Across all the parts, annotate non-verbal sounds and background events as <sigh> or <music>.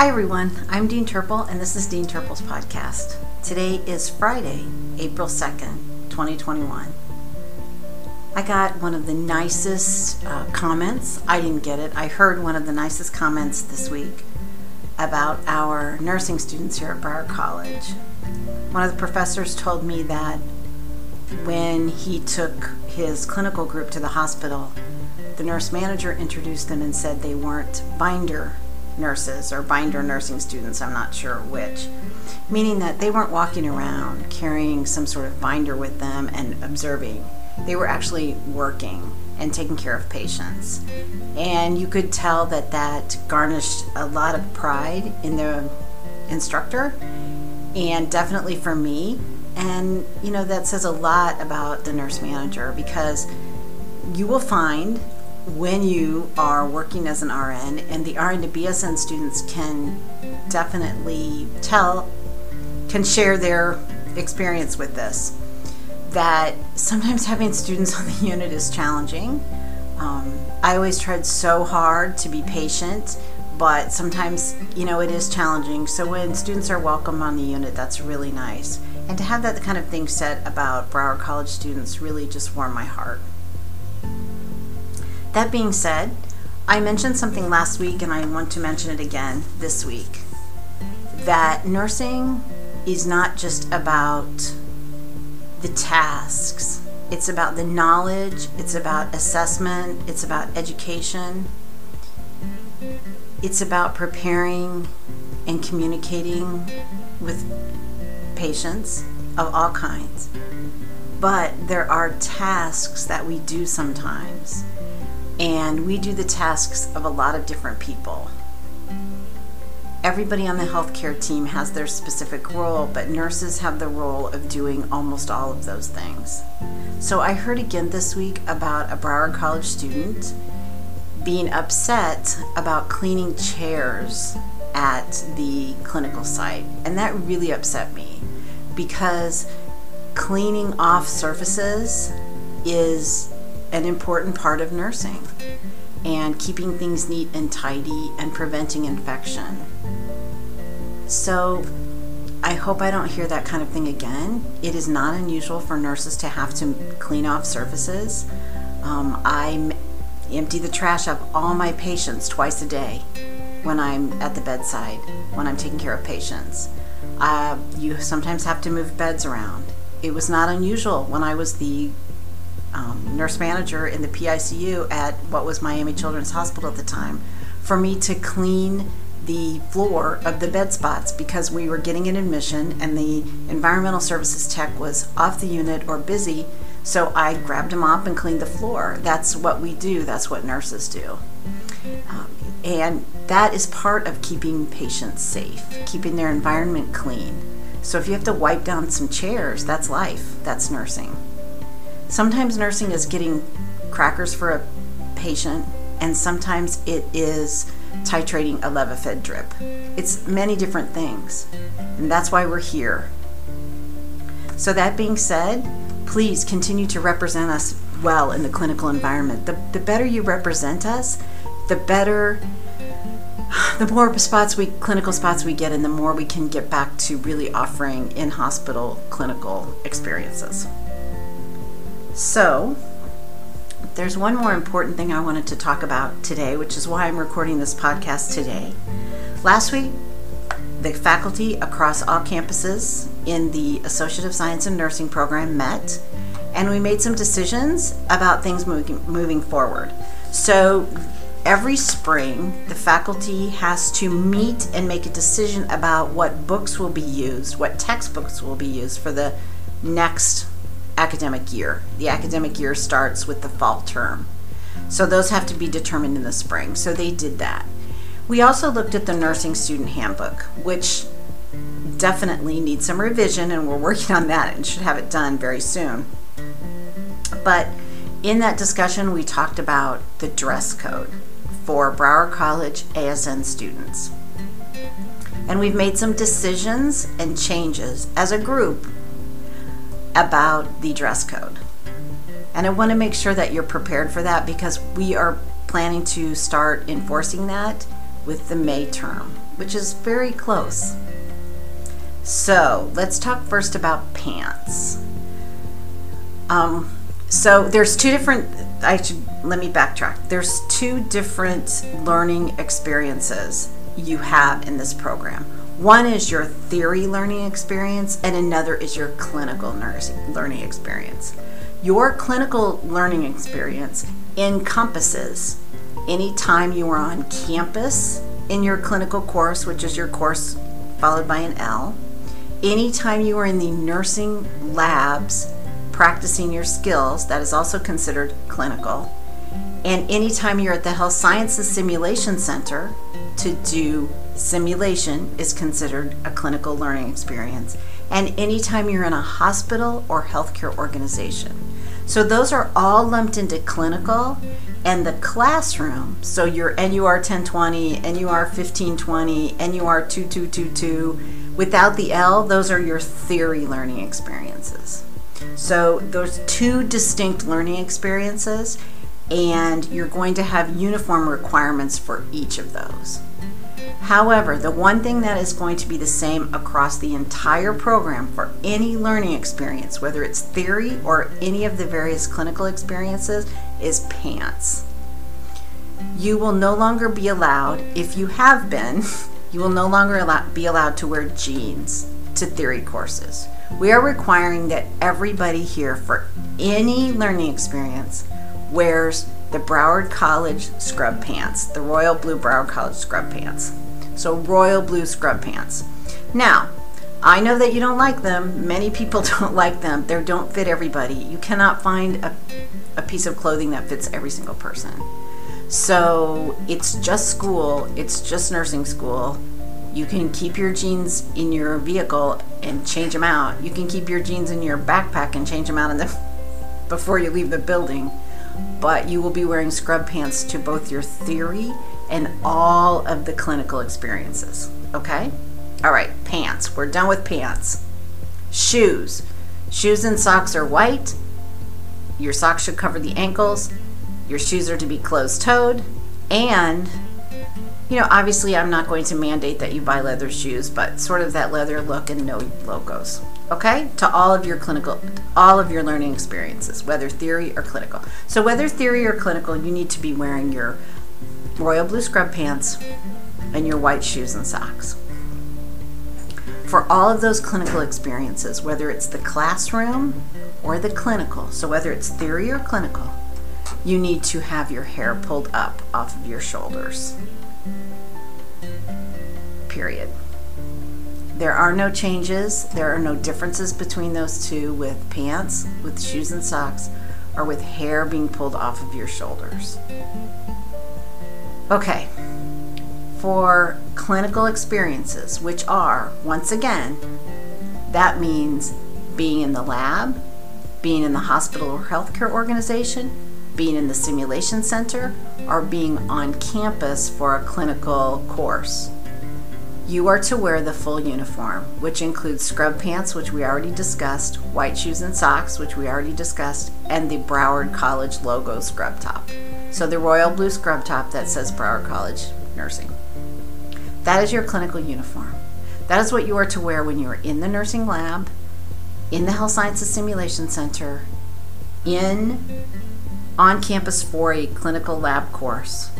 Hi, everyone. I'm Dean Turple, and this is Dean Turple's podcast. Today is Friday, April 2nd, 2021. I got one of the nicest uh, comments. I didn't get it. I heard one of the nicest comments this week about our nursing students here at Broward College. One of the professors told me that when he took his clinical group to the hospital, the nurse manager introduced them and said they weren't binder nurses or binder nursing students, I'm not sure which, meaning that they weren't walking around carrying some sort of binder with them and observing. They were actually working and taking care of patients. And you could tell that that garnished a lot of pride in the instructor and definitely for me. And, you know, that says a lot about the nurse manager because you will find when you are working as an RN, and the RN to BSN students can definitely tell, can share their experience with this, that sometimes having students <laughs> on the unit is challenging. Um, I always tried so hard to be patient, but sometimes, you know, it is challenging. So when students are welcome on the unit, that's really nice. And to have that kind of thing said about Broward College students really just warmed my heart. That being said, I mentioned something last week and I want to mention it again this week. That nursing is not just about the tasks, it's about the knowledge, it's about assessment, it's about education, it's about preparing and communicating with patients of all kinds. But there are tasks that we do sometimes and we do the tasks of a lot of different people. Everybody on the healthcare team has their specific role, but nurses have the role of doing almost all of those things. So I heard again this week about a Broward College student being upset about cleaning chairs at the clinical site, and that really upset me because cleaning off surfaces is an important part of nursing and keeping things neat and tidy and preventing infection. So, I hope I don't hear that kind of thing again. It is not unusual for nurses to have to clean off surfaces. Um, I empty the trash of all my patients twice a day when I'm at the bedside, when I'm taking care of patients. Uh, you sometimes have to move beds around. It was not unusual when I was the um, nurse manager in the PICU at what was Miami Children's Hospital at the time for me to clean the floor of the bed spots because we were getting an admission and the environmental services tech was off the unit or busy. So I grabbed a mop and cleaned the floor. That's what we do, that's what nurses do. Um, and that is part of keeping patients safe, keeping their environment clean. So if you have to wipe down some chairs, that's life, that's nursing. Sometimes nursing is getting crackers for a patient, and sometimes it is titrating a Levophed drip. It's many different things, and that's why we're here. So, that being said, please continue to represent us well in the clinical environment. The, the better you represent us, the better, <sighs> the more spots we, clinical spots we get, and the more we can get back to really offering in hospital clinical experiences. So, there's one more important thing I wanted to talk about today, which is why I'm recording this podcast today. Last week, the faculty across all campuses in the Associate of Science and Nursing program met, and we made some decisions about things moving, moving forward. So, every spring, the faculty has to meet and make a decision about what books will be used, what textbooks will be used for the next academic year. The academic year starts with the fall term. So those have to be determined in the spring. So they did that. We also looked at the nursing student handbook, which definitely needs some revision, and we're <laughs> working on that and should have it done very soon. But in that discussion, we talked about the dress code for Broward College ASN students. And we've made some decisions and changes as a group about the dress code. And I want to make sure that you're prepared for that because we are planning to start enforcing that with the May term. which is very close. So let's talk first about pants. Um, so there's two different, I should, let me backtrack. There's two different learning experiences you have in this program. One is your theory learning experience, and another is your clinical nursing learning experience. Your clinical learning experience encompasses any time you are on campus in your clinical course, which is your course followed by an L, anytime you are in the nursing labs practicing your skills, that is also considered clinical, and anytime you're at the Health Sciences Simulation Center to do simulation is considered a clinical learning experience. And anytime you're in a hospital or healthcare organization. So those are all lumped into clinical and the classroom. So your NUR 1020, NUR 1520, NUR 2222, without the L, those are your theory learning experiences. So those two distinct learning experiences and you're going to have uniform requirements for each of those. However, the one thing that is going to be the same across the entire program for any learning experience, whether it's theory or any of the various clinical experiences, is pants. You will no longer be allowed, if you have been, <laughs> you will no longer allow, be allowed to wear jeans to theory courses. We are requiring that everybody here for any learning experience wears the Broward College scrub pants, the royal blue Broward College scrub pants. So, royal blue scrub pants. Now, I know that you don't like them. Many people <laughs> don't like them. They don't fit everybody. You cannot find a, a piece of clothing that fits every single person. So, it's just school, it's just nursing school. You can keep your jeans in your vehicle and change them out. You can keep your jeans in your backpack and change them out in the <laughs> before you leave the building but you will be wearing scrub pants to both your theory and all of the clinical experiences. Okay? All right, pants. We're done with pants. Shoes. Shoes and socks are white. Your socks should cover the ankles. Your shoes are to be closed toed. And, you know, obviously, I'm not going to mandate that you buy leather shoes, but sort of that leather look and no logos okay? To all of your clinical all of your learning experiences whether theory or clinical. So whether theory or clinical you need to be wearing your royal blue scrub pants and your white shoes and socks. For all of those clinical experiences whether it's the classroom or the clinical so whether it's theory or clinical you need to have your hair pulled up off of your shoulders period there are no changes, there are no differences between those two with pants, with shoes and socks, or with hair being pulled off of your shoulders. Okay, for clinical experiences, which are, once again, that means being in the lab, being in the hospital or healthcare organization, being in the simulation center, or being on campus for a clinical course. You are to wear the full uniform, which includes scrub pants, which we already discussed, white shoes and socks, which we already discussed, and the Broward College logo scrub top. So the royal blue scrub top that says Broward College Nursing. That is your clinical uniform. That is what you are to wear when you are in the nursing lab, in the Health Sciences Simulation Center, in on campus for a clinical lab course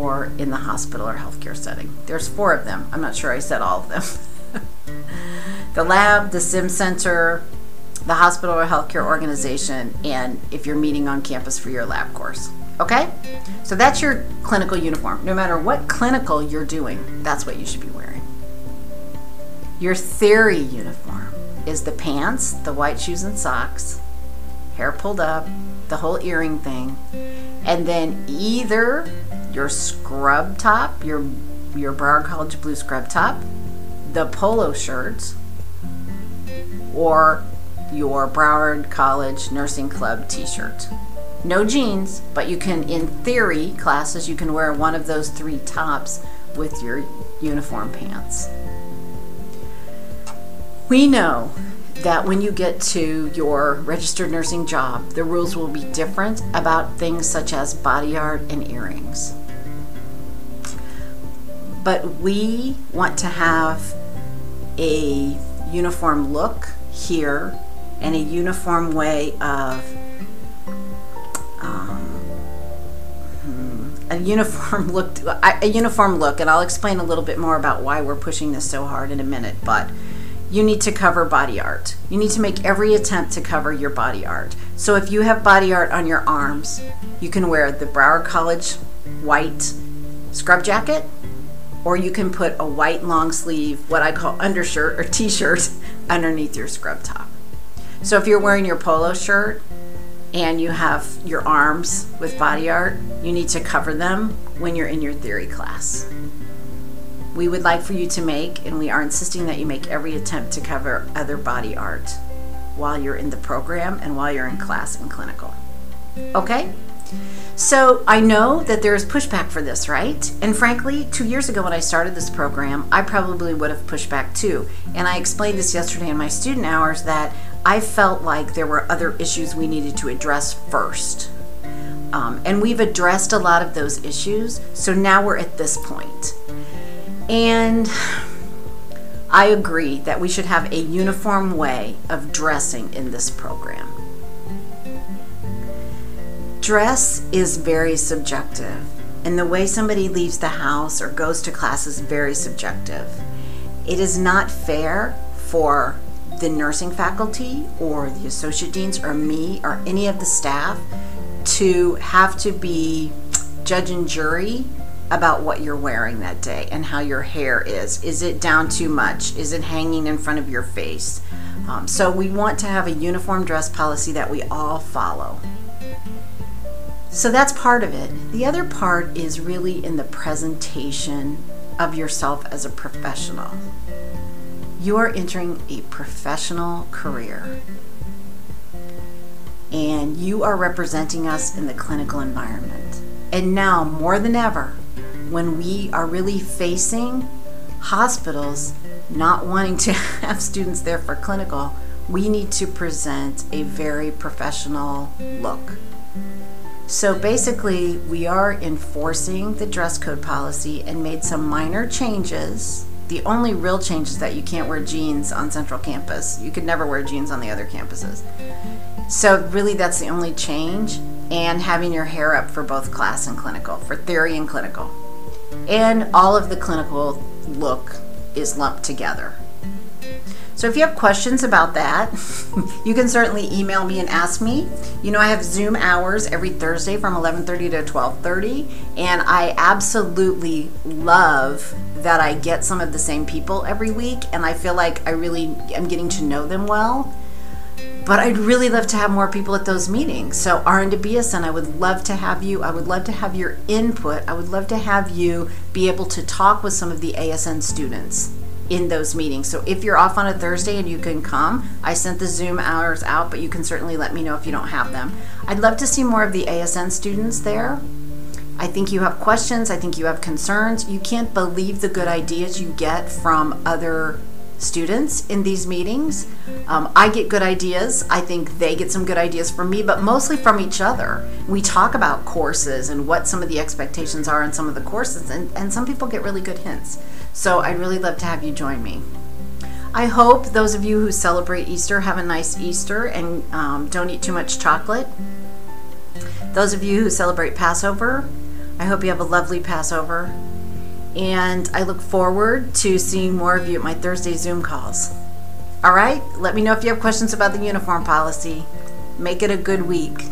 or in the hospital or healthcare setting. There's four of them. I'm not sure I said all of them. <laughs> the lab, the sim center, the hospital or healthcare organization, and if you're meeting on campus for your lab course. Okay? So that's your clinical uniform. No matter what clinical you're doing, that's what you should be wearing. Your theory uniform is the pants, the white shoes and socks, hair pulled up, the whole earring thing, and then either your scrub top, your your Broward College blue scrub top, the polo shirts, or your Broward College Nursing Club t-shirt. No jeans, but you can, in theory classes, you can wear one of those three tops with your uniform pants. We know that when you get to your registered nursing job, the rules will be different about things such as body art and earrings. But we want to have a uniform look here and a uniform way of um, hmm, a uniform <laughs> look a uniform look and I'll explain a little bit more about why we're pushing this so hard in a minute but you need to cover body art. You need to make every attempt to cover your body art. So if you have body art on your arms, you can wear the Broward College white scrub jacket or you can put a white long sleeve, what I call undershirt or t-shirt <laughs> underneath your scrub top. So if you're wearing your polo shirt and you have your arms with body art, you need to cover them when you're in your theory class. We would like for you to make, and we are insisting that you make every attempt to cover other body art while you're in the program and while you're in class and clinical. Okay? So I know that there is pushback for this, right? And frankly, two years ago when I started this program, I probably would have pushed back too. And I explained this yesterday in my student hours that I felt like there were other issues we needed to address first. Um, and we've addressed a lot of those issues, so now we're at this point. And I agree that we should have a uniform way of dressing in this program. Dress is very subjective, and the way somebody leaves the house or goes to class is very subjective. It is not fair for the nursing faculty or the associate deans or me or any of the staff to have to be judge and jury about what you're wearing that day and how your hair is. Is it down too much? Is it hanging in front of your face? Um, so we want to have a uniform dress policy that we all follow. So that's part of it. The other part is really in the presentation of yourself as a professional. You are entering a professional career and you are representing us in the clinical environment. And now, more than ever, when we are really facing hospitals not wanting to <laughs> have students there for clinical, we need to present a very professional look. So basically, we are enforcing the dress code policy and made some minor changes. The only real change is that you can't wear jeans on Central Campus. You could never wear jeans on the other campuses. So, really, that's the only change. And having your hair up for both class and clinical, for theory and clinical and all of the clinical look is lumped together. So if you have questions about that, <laughs> you can certainly email me and ask me. You know, I have Zoom hours every Thursday from 11:30 to 12:30, and I absolutely love that I get some of the same people every week and I feel like I really am getting to know them well but I'd really love to have more people at those meetings. So RN to I would love to have you. I would love to have your input. I would love to have you be able to talk with some of the ASN students in those meetings. So if you're off on a Thursday and you can come, I sent the Zoom hours out, but you can certainly let me know if you don't have them. I'd love to see more of the ASN students there. I think you have questions. I think you have concerns. You can't believe the good ideas you get from other students in these meetings. Um, I get good ideas. I think they get some good ideas from me, but mostly from each other. We talk about courses and what some of the expectations are in some of the courses, and, and some people get really good hints. So I'd really love to have you join me. I hope those of you who celebrate Easter have a nice Easter and um, don't eat too much chocolate. Those of you who celebrate Passover, I hope you have a lovely Passover and I look forward to seeing more of you at my Thursday Zoom calls. All right, let me know if you have questions about the uniform policy. Make it a good week.